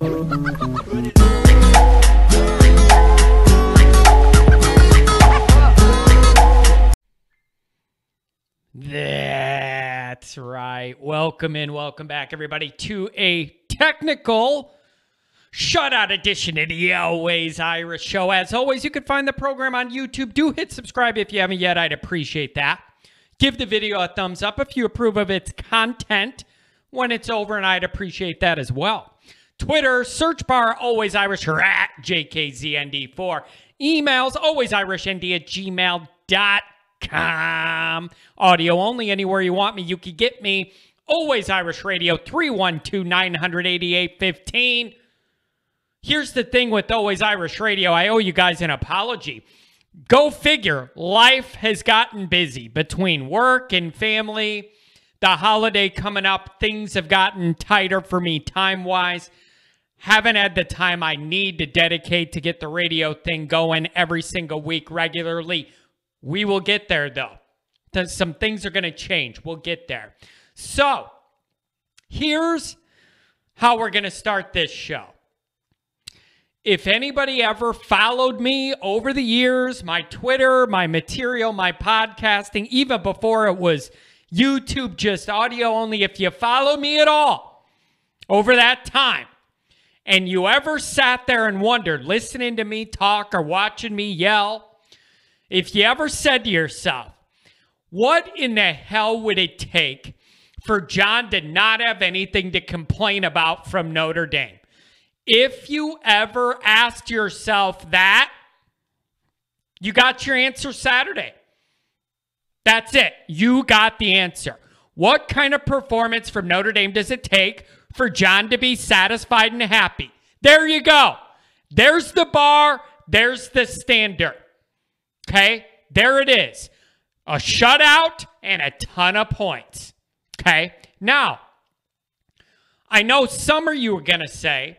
That's right. Welcome in, welcome back, everybody, to a technical shutout edition of the Always Irish Show. As always, you can find the program on YouTube. Do hit subscribe if you haven't yet. I'd appreciate that. Give the video a thumbs up if you approve of its content when it's over, and I'd appreciate that as well. Twitter, search bar, always Irish or at JKZND4. Emails, always IrishND at gmail.com com. Audio only anywhere you want me. You can get me. Always Irish Radio 312 988 15. Here's the thing with Always Irish Radio I owe you guys an apology. Go figure, life has gotten busy between work and family. The holiday coming up, things have gotten tighter for me time wise. Haven't had the time I need to dedicate to get the radio thing going every single week regularly. We will get there though. Some things are going to change. We'll get there. So, here's how we're going to start this show. If anybody ever followed me over the years, my Twitter, my material, my podcasting, even before it was YouTube, just audio only, if you follow me at all over that time, and you ever sat there and wondered, listening to me talk or watching me yell, if you ever said to yourself, what in the hell would it take for John to not have anything to complain about from Notre Dame? If you ever asked yourself that, you got your answer Saturday. That's it. You got the answer. What kind of performance from Notre Dame does it take for John to be satisfied and happy? There you go. There's the bar. There's the standard. Okay, there it is. A shutout and a ton of points. Okay, now, I know some of you are going to say,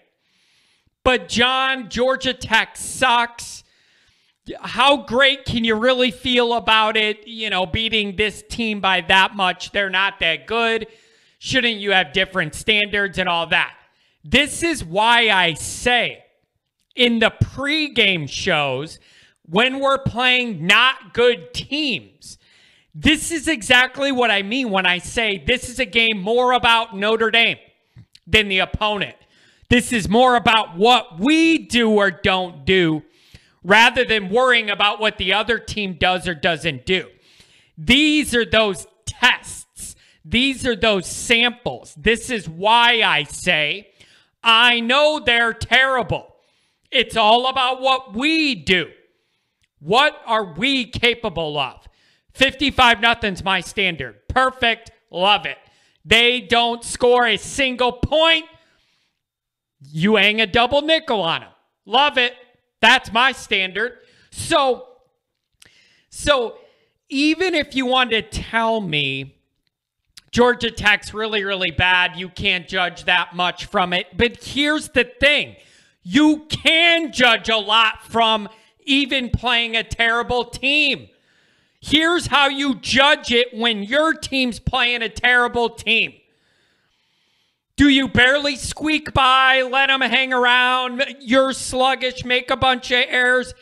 but John, Georgia Tech sucks. How great can you really feel about it? You know, beating this team by that much. They're not that good. Shouldn't you have different standards and all that? This is why I say in the pregame shows, when we're playing not good teams. This is exactly what I mean when I say this is a game more about Notre Dame than the opponent. This is more about what we do or don't do rather than worrying about what the other team does or doesn't do. These are those tests. These are those samples. This is why I say, I know they're terrible. It's all about what we do. What are we capable of? 55 nothing's my standard. Perfect. Love it. They don't score a single point. You hang a double nickel on them. Love it. That's my standard. So, so even if you want to tell me Georgia Tech's really, really bad, you can't judge that much from it. But here's the thing you can judge a lot from even playing a terrible team. Here's how you judge it when your team's playing a terrible team. Do you barely squeak by, let them hang around, you're sluggish, make a bunch of errors,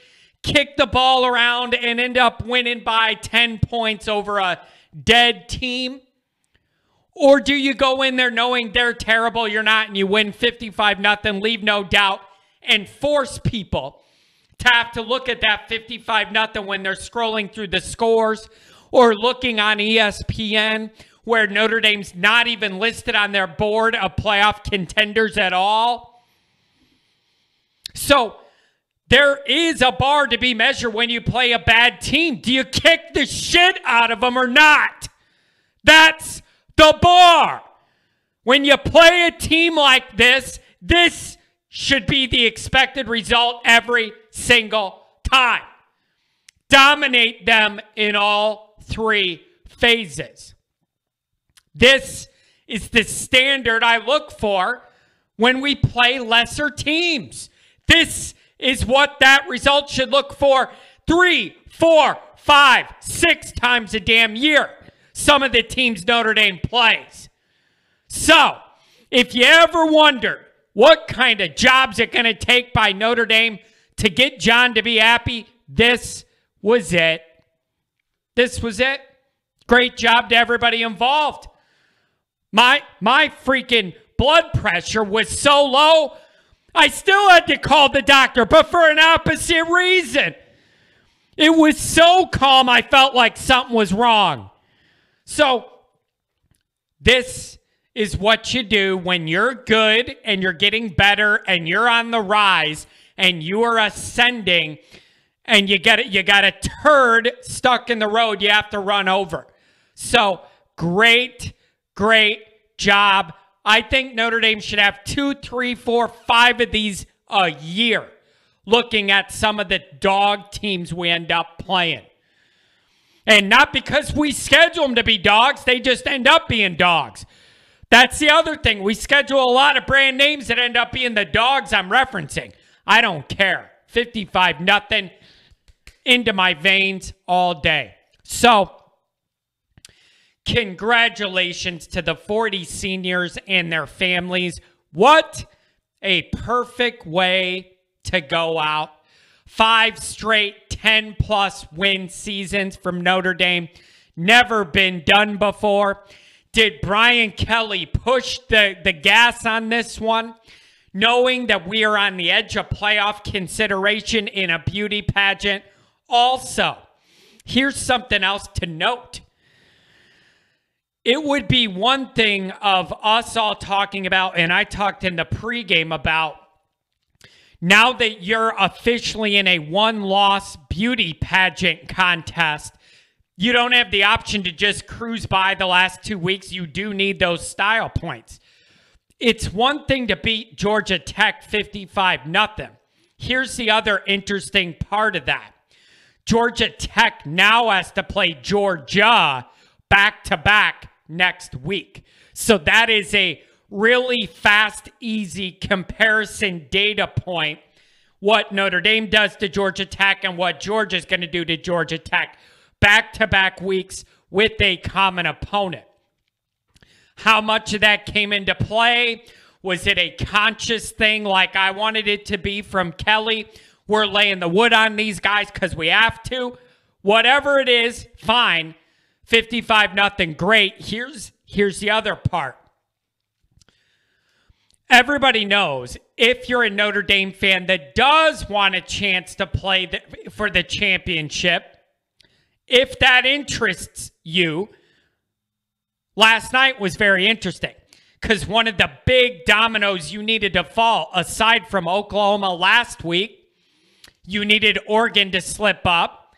kick the ball around, and end up winning by 10 points over a dead team? Or do you go in there knowing they're terrible, you're not, and you win 55 nothing, leave no doubt, and force people to have to look at that 55 nothing when they're scrolling through the scores or looking on ESPN where Notre Dame's not even listed on their board of playoff contenders at all. So there is a bar to be measured when you play a bad team. Do you kick the shit out of them or not? That's the bar. When you play a team like this, this should be the expected result every single time. Dominate them in all three phases. This is the standard I look for when we play lesser teams. This is what that result should look for three, four, five, six times a damn year. Some of the teams Notre Dame plays. So, if you ever wondered what kind of job's it going to take by Notre Dame to get John to be happy? This was it. This was it. Great job to everybody involved. My my freaking blood pressure was so low, I still had to call the doctor, but for an opposite reason. It was so calm, I felt like something was wrong. So, this is what you do when you're good and you're getting better and you're on the rise and you are ascending and you get it you got a turd stuck in the road you have to run over. So, great great job. I think Notre Dame should have two, three, four, five of these a year looking at some of the dog teams we end up playing. And not because we schedule them to be dogs, they just end up being dogs. That's the other thing. We schedule a lot of brand names that end up being the dogs I'm referencing. I don't care. 55 nothing into my veins all day. So, congratulations to the 40 seniors and their families. What a perfect way to go out. Five straight 10 plus win seasons from Notre Dame. Never been done before. Did Brian Kelly push the, the gas on this one? Knowing that we are on the edge of playoff consideration in a beauty pageant. Also, here's something else to note. It would be one thing of us all talking about, and I talked in the pregame about now that you're officially in a one loss beauty pageant contest, you don't have the option to just cruise by the last two weeks. You do need those style points. It's one thing to beat Georgia Tech 55 nothing. Here's the other interesting part of that. Georgia Tech now has to play Georgia back to back next week. So that is a really fast, easy comparison data point what Notre Dame does to Georgia Tech and what Georgia's going to do to Georgia Tech back to back weeks with a common opponent. How much of that came into play? Was it a conscious thing like I wanted it to be from Kelly? We're laying the wood on these guys because we have to. Whatever it is, fine. 55 nothing, great. Here's here's the other part everybody knows if you're a Notre Dame fan that does want a chance to play the, for the championship, if that interests you, last night was very interesting because one of the big dominoes you needed to fall, aside from Oklahoma last week, you needed Oregon to slip up.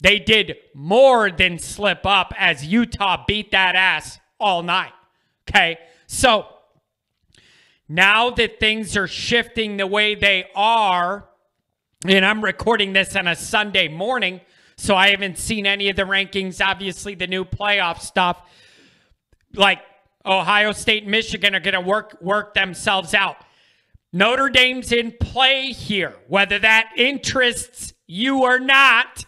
They did more than slip up as Utah beat that ass all night. Okay. So now that things are shifting the way they are, and I'm recording this on a Sunday morning, so I haven't seen any of the rankings. Obviously, the new playoff stuff, like Ohio State Michigan, are going to work work themselves out. Notre Dame's in play here, whether that interests you or not.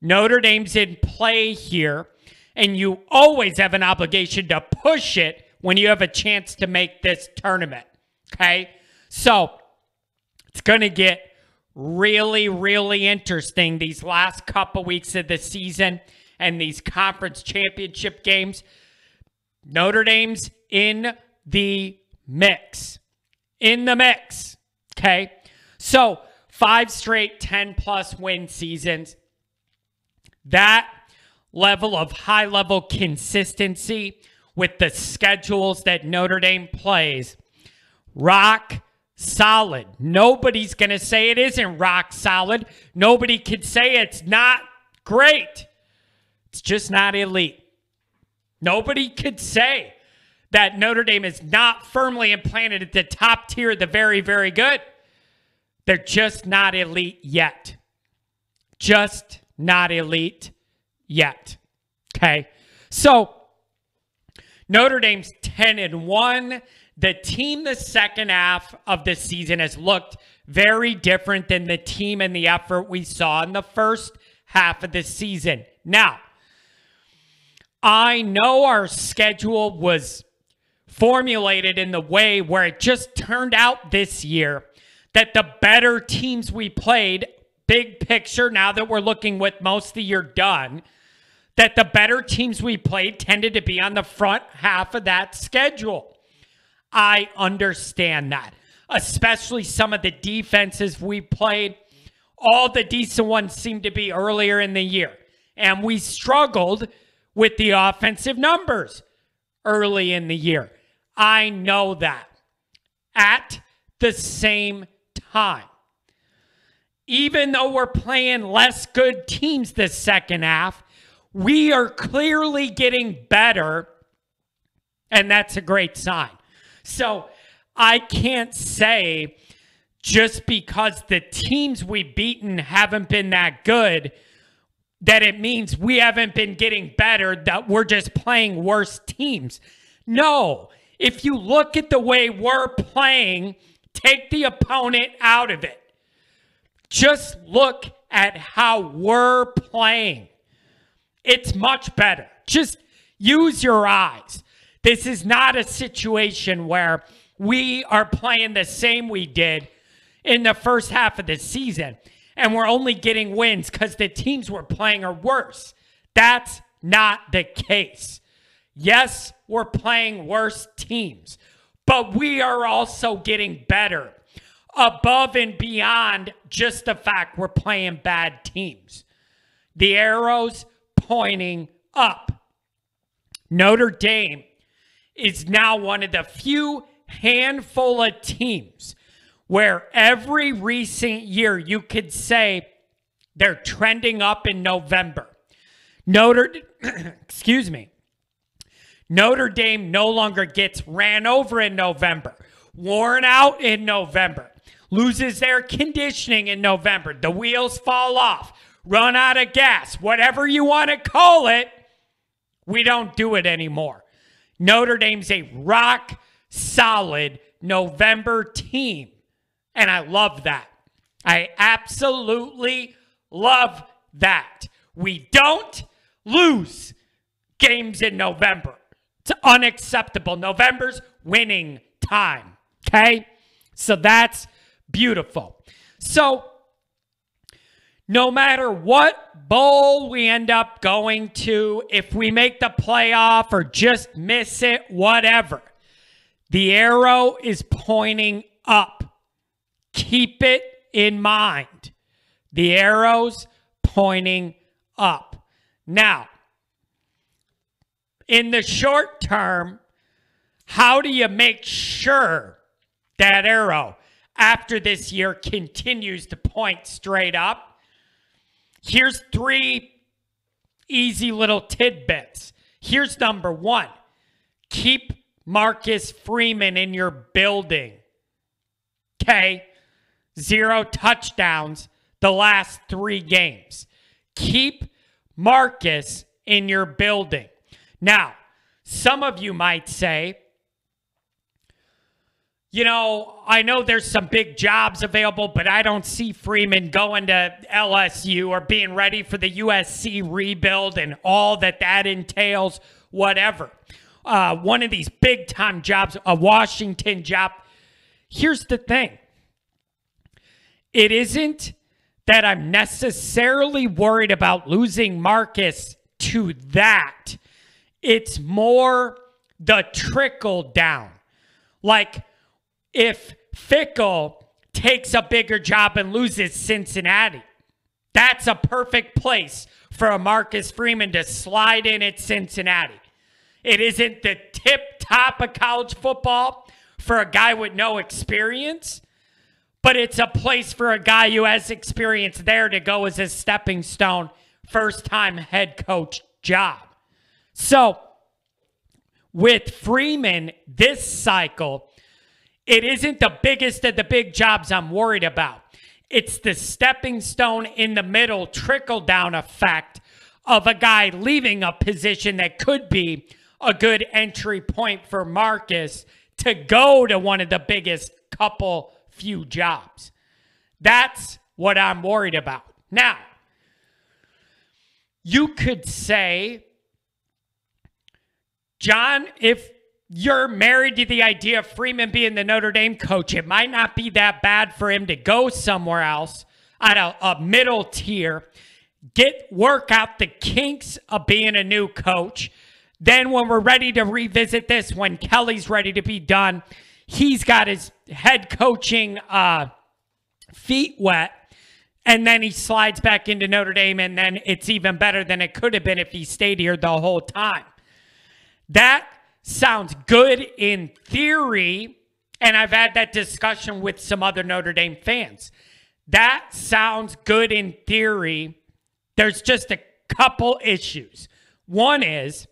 Notre Dame's in play here, and you always have an obligation to push it when you have a chance to make this tournament. Okay? So it's going to get really, really interesting these last couple weeks of the season and these conference championship games. Notre Dame's in the mix. In the mix. Okay? So five straight 10 plus win seasons. That level of high level consistency with the schedules that Notre Dame plays. Rock solid. Nobody's going to say it isn't rock solid. Nobody could say it's not great. It's just not elite. Nobody could say that Notre Dame is not firmly implanted at the top tier the very, very good. They're just not elite yet. Just not elite yet. Okay. So Notre Dame's 10 and 1. The team the second half of the season has looked very different than the team and the effort we saw in the first half of the season. Now, I know our schedule was formulated in the way where it just turned out this year that the better teams we played, big picture, now that we're looking with most of the year done, that the better teams we played tended to be on the front half of that schedule. I understand that, especially some of the defenses we played. All the decent ones seemed to be earlier in the year. And we struggled with the offensive numbers early in the year. I know that. At the same time, even though we're playing less good teams this second half, we are clearly getting better, and that's a great sign. So I can't say just because the teams we've beaten haven't been that good that it means we haven't been getting better, that we're just playing worse teams. No, if you look at the way we're playing, take the opponent out of it. Just look at how we're playing. It's much better. Just use your eyes. This is not a situation where we are playing the same we did in the first half of the season and we're only getting wins because the teams we're playing are worse. That's not the case. Yes, we're playing worse teams, but we are also getting better above and beyond just the fact we're playing bad teams. The arrows pointing up. Notre Dame is now one of the few handful of teams where every recent year you could say they're trending up in November. Notre excuse me. Notre Dame no longer gets ran over in November, worn out in November, loses their conditioning in November, the wheels fall off, run out of gas, whatever you want to call it. We don't do it anymore. Notre Dame's a rock solid November team. And I love that. I absolutely love that. We don't lose games in November. It's unacceptable. November's winning time. Okay? So that's beautiful. So, no matter what bowl we end up going to, if we make the playoff or just miss it, whatever, the arrow is pointing up. Keep it in mind. The arrows pointing up. Now, in the short term, how do you make sure that arrow after this year continues to point straight up? Here's three easy little tidbits. Here's number one keep Marcus Freeman in your building. Okay? Zero touchdowns the last three games. Keep Marcus in your building. Now, some of you might say, you know, I know there's some big jobs available, but I don't see Freeman going to LSU or being ready for the USC rebuild and all that that entails, whatever. Uh, one of these big time jobs, a Washington job. Here's the thing it isn't that I'm necessarily worried about losing Marcus to that. It's more the trickle down. Like if Fickell takes a bigger job and loses Cincinnati, that's a perfect place for a Marcus Freeman to slide in at Cincinnati. It isn't the tip top of college football for a guy with no experience, but it's a place for a guy who has experience there to go as a stepping stone, first time head coach job. So, with Freeman this cycle, it isn't the biggest of the big jobs I'm worried about. It's the stepping stone in the middle trickle down effect of a guy leaving a position that could be a good entry point for Marcus to go to one of the biggest couple few jobs. That's what I'm worried about. Now, you could say, John, if you're married to the idea of Freeman being the Notre Dame coach. It might not be that bad for him to go somewhere else at a, a middle tier, get work out the kinks of being a new coach. Then, when we're ready to revisit this, when Kelly's ready to be done, he's got his head coaching uh, feet wet. And then he slides back into Notre Dame, and then it's even better than it could have been if he stayed here the whole time. That sounds good in theory. And I've had that discussion with some other Notre Dame fans. That sounds good in theory. There's just a couple issues. One is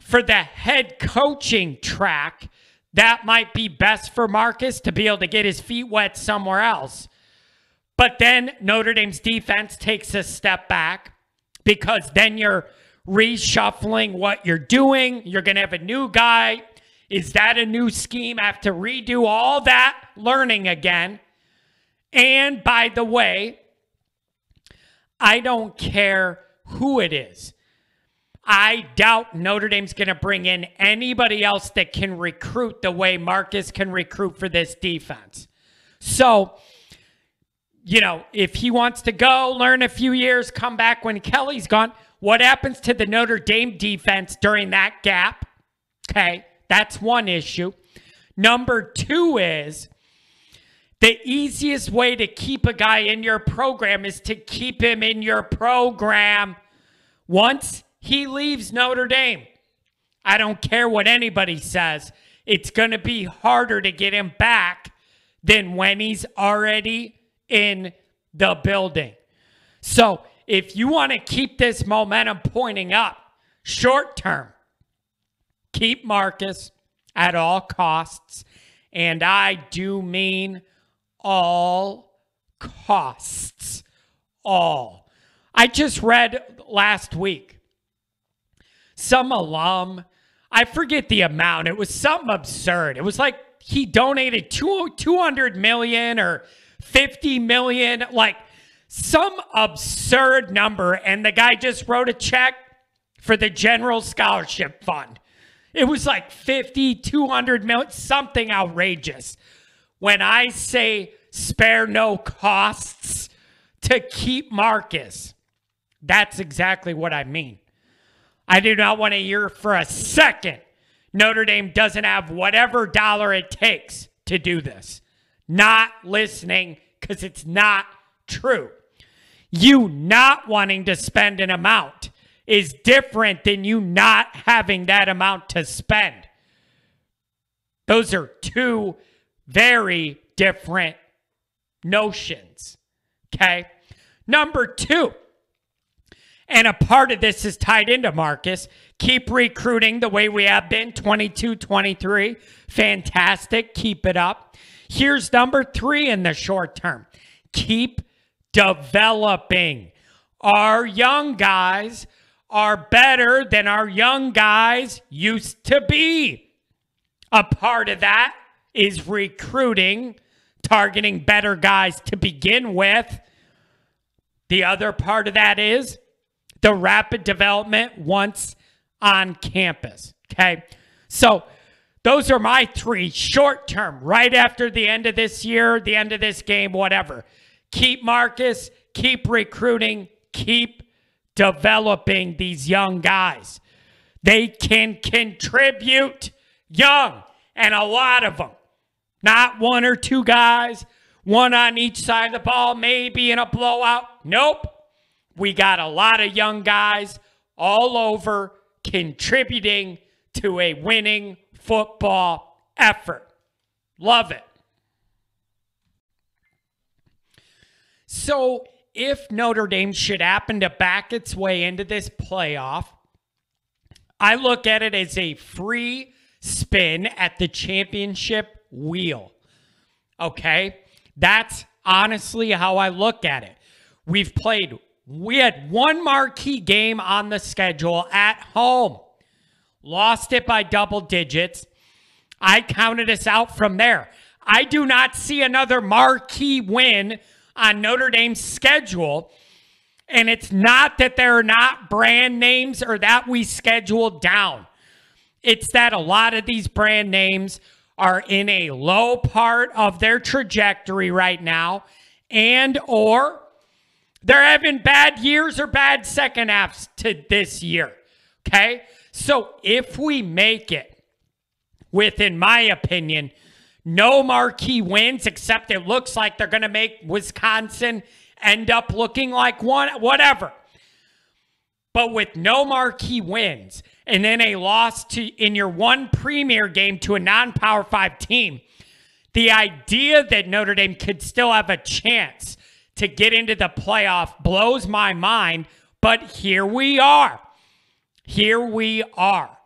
for the head coaching track, that might be best for Marcus to be able to get his feet wet somewhere else. But then Notre Dame's defense takes a step back because then you're reshuffling what you're doing. You're going to have a new guy. Is that a new scheme? I have to redo all that learning again. And by the way, I don't care who it is. I doubt Notre Dame's going to bring in anybody else that can recruit the way Marcus can recruit for this defense. So, you know, if he wants to go learn a few years, come back when Kelly's gone, what happens to the Notre Dame defense during that gap? Okay, that's one issue. Number two is the easiest way to keep a guy in your program is to keep him in your program once he leaves Notre Dame. I don't care what anybody says. It's going to be harder to get him back than when he's already in the building. So if you want to keep this momentum pointing up short term, keep Marcus at all costs. And I do mean all costs. All. I just read last week some alum, I forget the amount, it was something absurd. It was like he donated two, 200 million or 50 million. Like, some absurd number, and the guy just wrote a check for the General Scholarship Fund. It was like 50, 200 million, something outrageous. When I say spare no costs to keep Marcus, that's exactly what I mean. I do not want to hear for a second Notre Dame doesn't have whatever dollar it takes to do this. Not listening because it's not true. You not wanting to spend an amount is different than you not having that amount to spend. Those are two very different notions. Okay. Number two, and a part of this is tied into Marcus. Keep recruiting the way we have been 22 23. Fantastic. Keep it up. Here's number three in the short term keep developing. Our young guys are better than our young guys used to be. A part of that is recruiting, targeting better guys to begin with. The other part of that is the rapid development once on campus. Okay. So those are my three short term, right after the end of this year, the end of this game, whatever. Keep Marcus, keep recruiting, keep developing these young guys. They can contribute young, and a lot of them. Not one or two guys, one on each side of the ball, maybe in a blowout. Nope. We got a lot of young guys all over contributing to a winning football effort. Love it. So, if Notre Dame should happen to back its way into this playoff, I look at it as a free spin at the championship wheel. Okay? That's honestly how I look at it. We've played we had one marquee game on the schedule at home. Lost it by double digits. I counted us out from there. I do not see another marquee win on Notre Dame's schedule. And it's not that there are not brand names or that we scheduled down. It's that a lot of these brand names are in a low part of their trajectory right now and or they're having bad years or bad second halves to this year. Okay? So if we make it with in my opinion no marquee wins except it looks like they're going to make Wisconsin end up looking like one whatever. But with no marquee wins and then a loss to in your one premier game to a non-power 5 team, the idea that Notre Dame could still have a chance to get into the playoff blows my mind, but here we are. Here we are.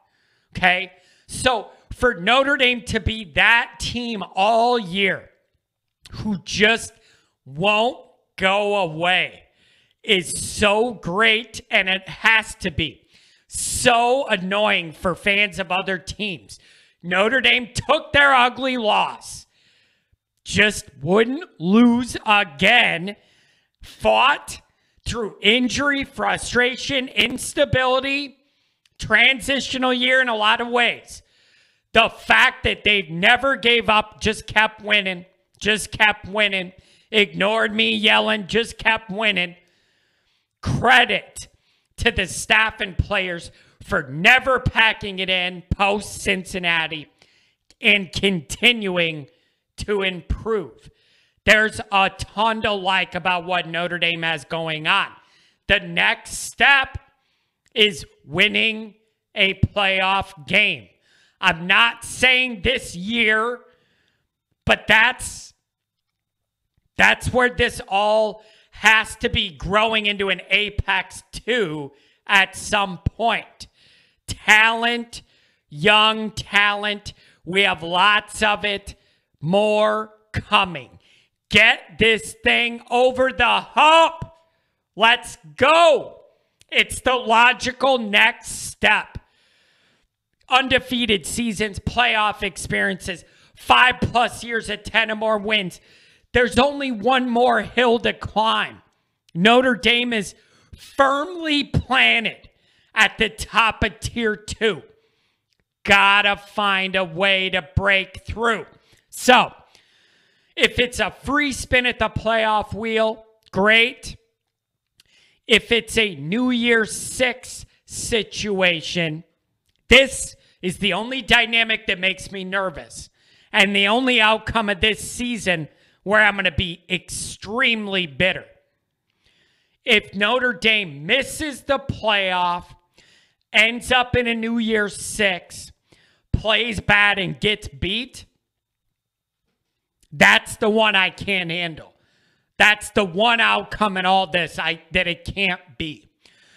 Okay? So, for Notre Dame to be that team all year who just won't go away is so great and it has to be so annoying for fans of other teams. Notre Dame took their ugly loss, just wouldn't lose again, fought through injury, frustration, instability, transitional year in a lot of ways. The fact that they've never gave up, just kept winning, just kept winning, ignored me yelling, just kept winning. Credit to the staff and players for never packing it in post Cincinnati and continuing to improve. There's a ton to like about what Notre Dame has going on. The next step is winning a playoff game. I'm not saying this year, but that's that's where this all has to be growing into an apex 2 at some point. Talent, young talent, we have lots of it, more coming. Get this thing over the hump. Let's go. It's the logical next step. Undefeated seasons, playoff experiences, five plus years at 10 or more wins. There's only one more hill to climb. Notre Dame is firmly planted at the top of tier two. Gotta find a way to break through. So, if it's a free spin at the playoff wheel, great. If it's a New Year Six situation, this is the only dynamic that makes me nervous. And the only outcome of this season where I'm going to be extremely bitter. If Notre Dame misses the playoff, ends up in a New Year's Six, plays bad and gets beat, that's the one I can't handle. That's the one outcome in all this I that it can't be.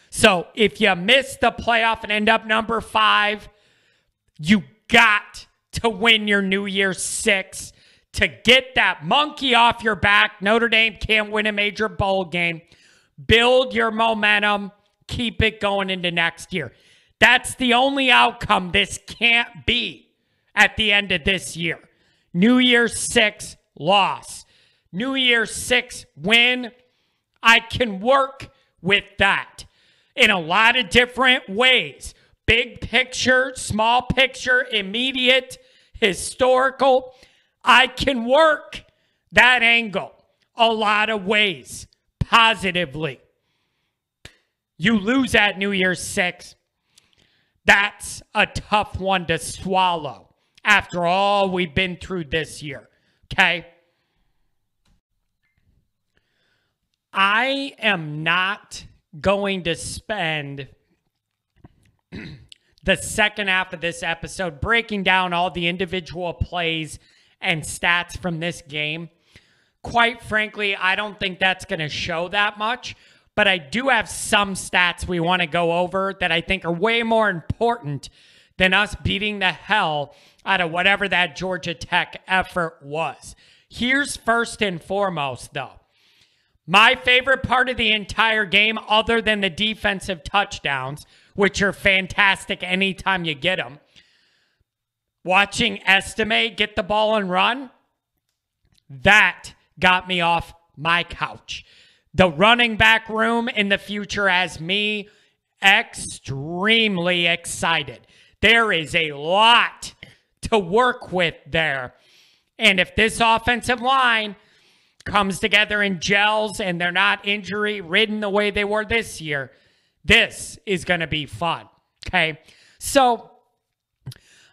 So if you miss the playoff and end up number five, you got to win your New Year's Six to get that monkey off your back. Notre Dame can't win a major bowl game. Build your momentum, keep it going into next year. That's the only outcome this can't be at the end of this year. New Year's Six loss. New Year's Six win. I can work with that in a lot of different ways big picture, small picture, immediate, historical. I can work that angle a lot of ways positively. You lose at New Year's Six. That's a tough one to swallow after all we've been through this year. Okay? I am not going to spend the second half of this episode breaking down all the individual plays and stats from this game. Quite frankly, I don't think that's going to show that much, but I do have some stats we want to go over that I think are way more important than us beating the hell out of whatever that Georgia Tech effort was. Here's first and foremost, though. My favorite part of the entire game, other than the defensive touchdowns, which are fantastic anytime you get them, watching Estime get the ball and run, that got me off my couch. The running back room in the future has me extremely excited. there is a lot to work with there. And if this offensive line comes together and gels and they're not injury ridden the way they were this year, this is going to be fun. Okay. So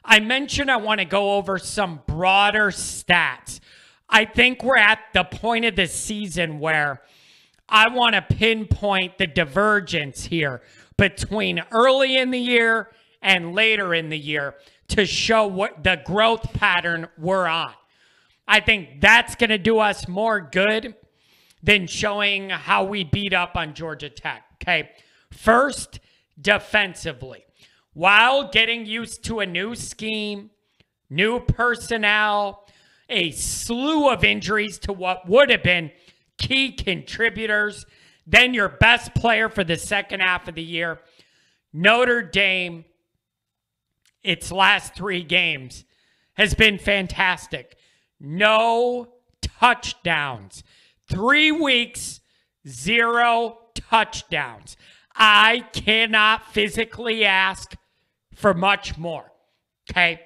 I mentioned I want to go over some broader stats. I think we're at the point of the season where I want to pinpoint the divergence here between early in the year and later in the year to show what the growth pattern we're on. I think that's going to do us more good than showing how we beat up on Georgia Tech. Okay. First, defensively. While getting used to a new scheme, new personnel, a slew of injuries to what would have been key contributors, then your best player for the second half of the year, Notre Dame, its last three games, has been fantastic. No touchdowns. Three weeks, zero touchdowns. I cannot physically ask for much more. Okay.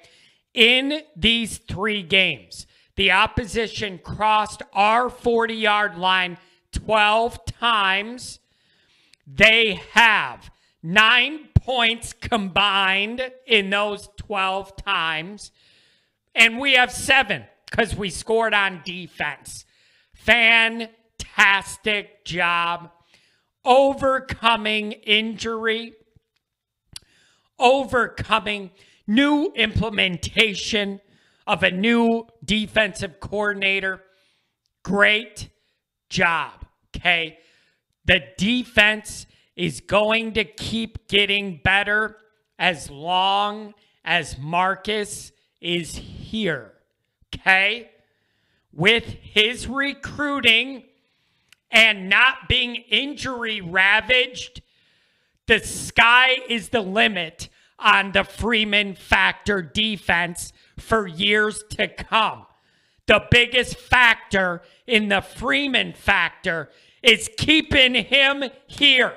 In these three games, the opposition crossed our 40 yard line 12 times. They have nine points combined in those 12 times. And we have seven because we scored on defense. Fantastic job overcoming injury, overcoming new implementation of a new defensive coordinator. Great job. Okay. The defense is going to keep getting better as long as Marcus is here. Okay. With his recruiting and not being injury ravaged, the sky is the limit on the Freeman factor defense for years to come. The biggest factor in the Freeman factor is keeping him here.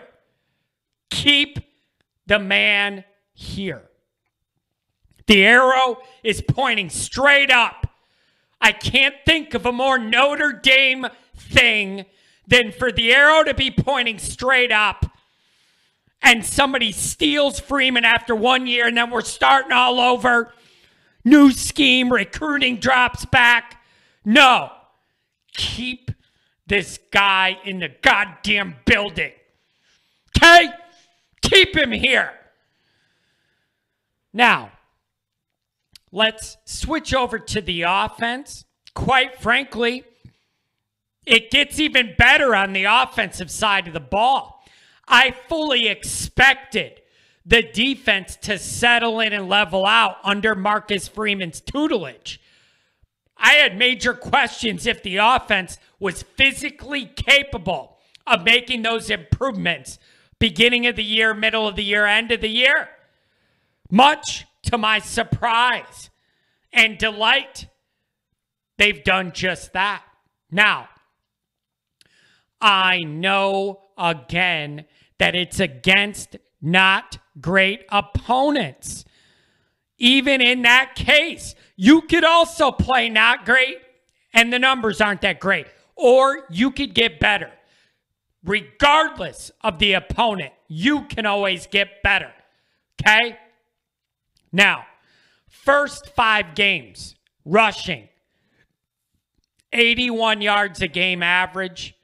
Keep the man here. The arrow is pointing straight up. I can't think of a more Notre Dame thing than for the arrow to be pointing straight up and somebody steals Freeman after one year and then we're starting all over. New scheme, recruiting drops back. No. Keep this guy in the goddamn building. Okay? Keep him here. Now, let's switch over to the offense. Quite frankly, it gets even better on the offensive side of the ball. I fully expected the defense to settle in and level out under Marcus Freeman's tutelage. I had major questions if the offense was physically capable of making those improvements beginning of the year, middle of the year, end of the year. Much to my surprise and delight, they've done just that. Now, I know again that it's against not great opponents. Even in that case, you could also play not great and the numbers aren't that great, or you could get better. Regardless of the opponent, you can always get better. Okay? Now, first five games, rushing, 81 yards a game average,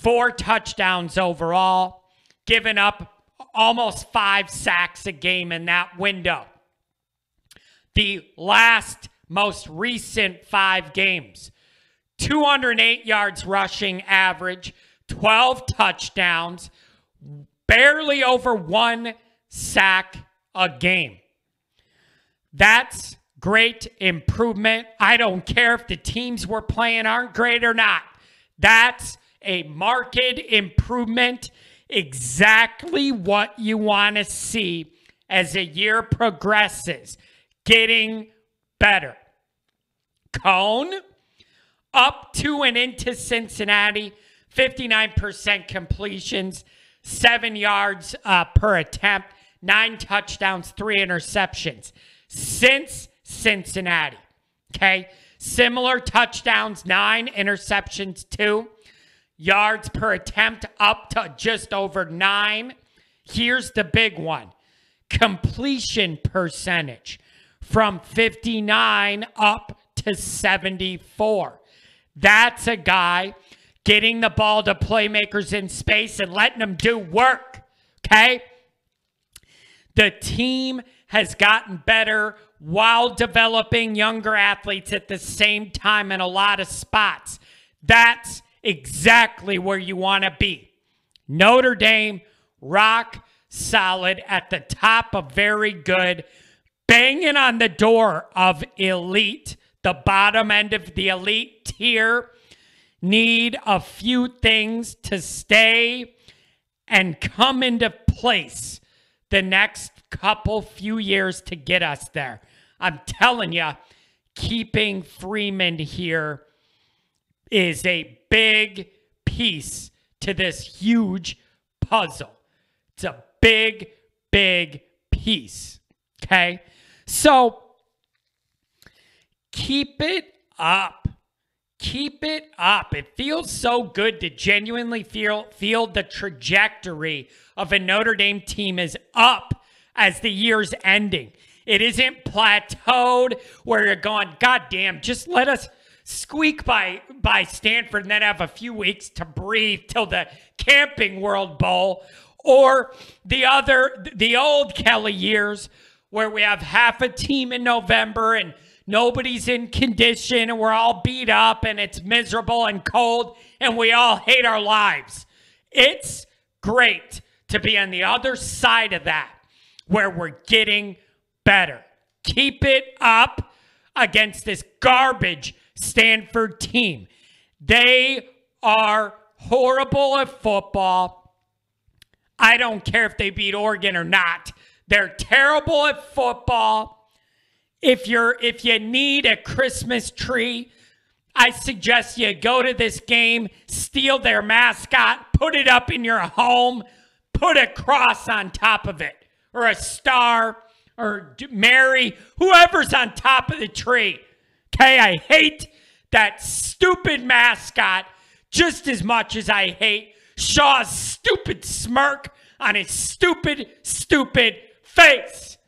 four touchdowns overall, giving up almost five sacks a game in that window. The last most recent five games 208 yards rushing average, 12 touchdowns, barely over one sack a game. That's great improvement. I don't care if the teams we're playing aren't great or not. That's a marked improvement, exactly what you want to see as the year progresses, getting better. Coan up to and into Cincinnati, 59% completions, seven yards uh, per attempt, nine touchdowns, three interceptions since Cincinnati. Okay. Similar touchdowns, nine interceptions, two. Yards per attempt up to just over nine. Here's the big one completion percentage from 59 up to 74. That's a guy getting the ball to playmakers in space and letting them do work. Okay? The team has gotten better while developing younger athletes at the same time in a lot of spots. That's exactly where you want to be. Notre Dame, rock solid at the top of very good, banging on the door of elite, the bottom end of the elite tier. Need a few things to stay and come into place the next couple few years to get us there. I'm telling you, keeping Freeman here is a big piece to this huge puzzle. It's a big, big piece. Okay. So keep it up. Keep it up. It feels so good to genuinely feel feel the trajectory of a Notre Dame team is up as the year's ending. It isn't plateaued where you're going, God damn, just let us squeak by by Stanford and then have a few weeks to breathe till the Camping World Bowl or the other the old Kelly years where we have half a team in November and nobody's in condition and we're all beat up and it's miserable and cold and we all hate our lives. It's great to be on the other side of that where we're getting better. Keep it up against this garbage Stanford team. They are horrible at football. I don't care if they beat Oregon or not. They're terrible at football. If you're if you need a Christmas tree, I suggest you go to this game, steal their mascot, put it up in your home, put a cross on top of it or a star or Mary, whoever's on top of the tree. Okay, I hate that stupid mascot just as much as I hate Shaw's stupid smirk on his stupid, stupid face.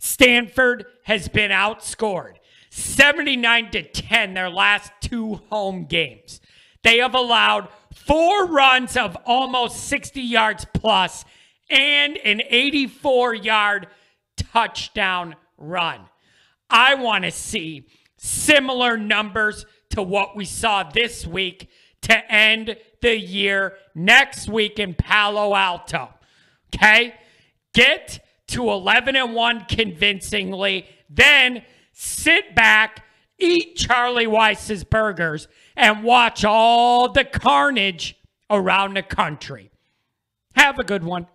Stanford has been outscored 79 to 10 their last two home games. They have allowed four runs of almost 60 yards plus and an 84 yard touchdown run. I want to see similar numbers to what we saw this week to end the year next week in Palo Alto. Okay? Get to 11 and 1 convincingly, then sit back, eat Charlie Weis's burgers, and watch all the carnage around the country. Have a good one.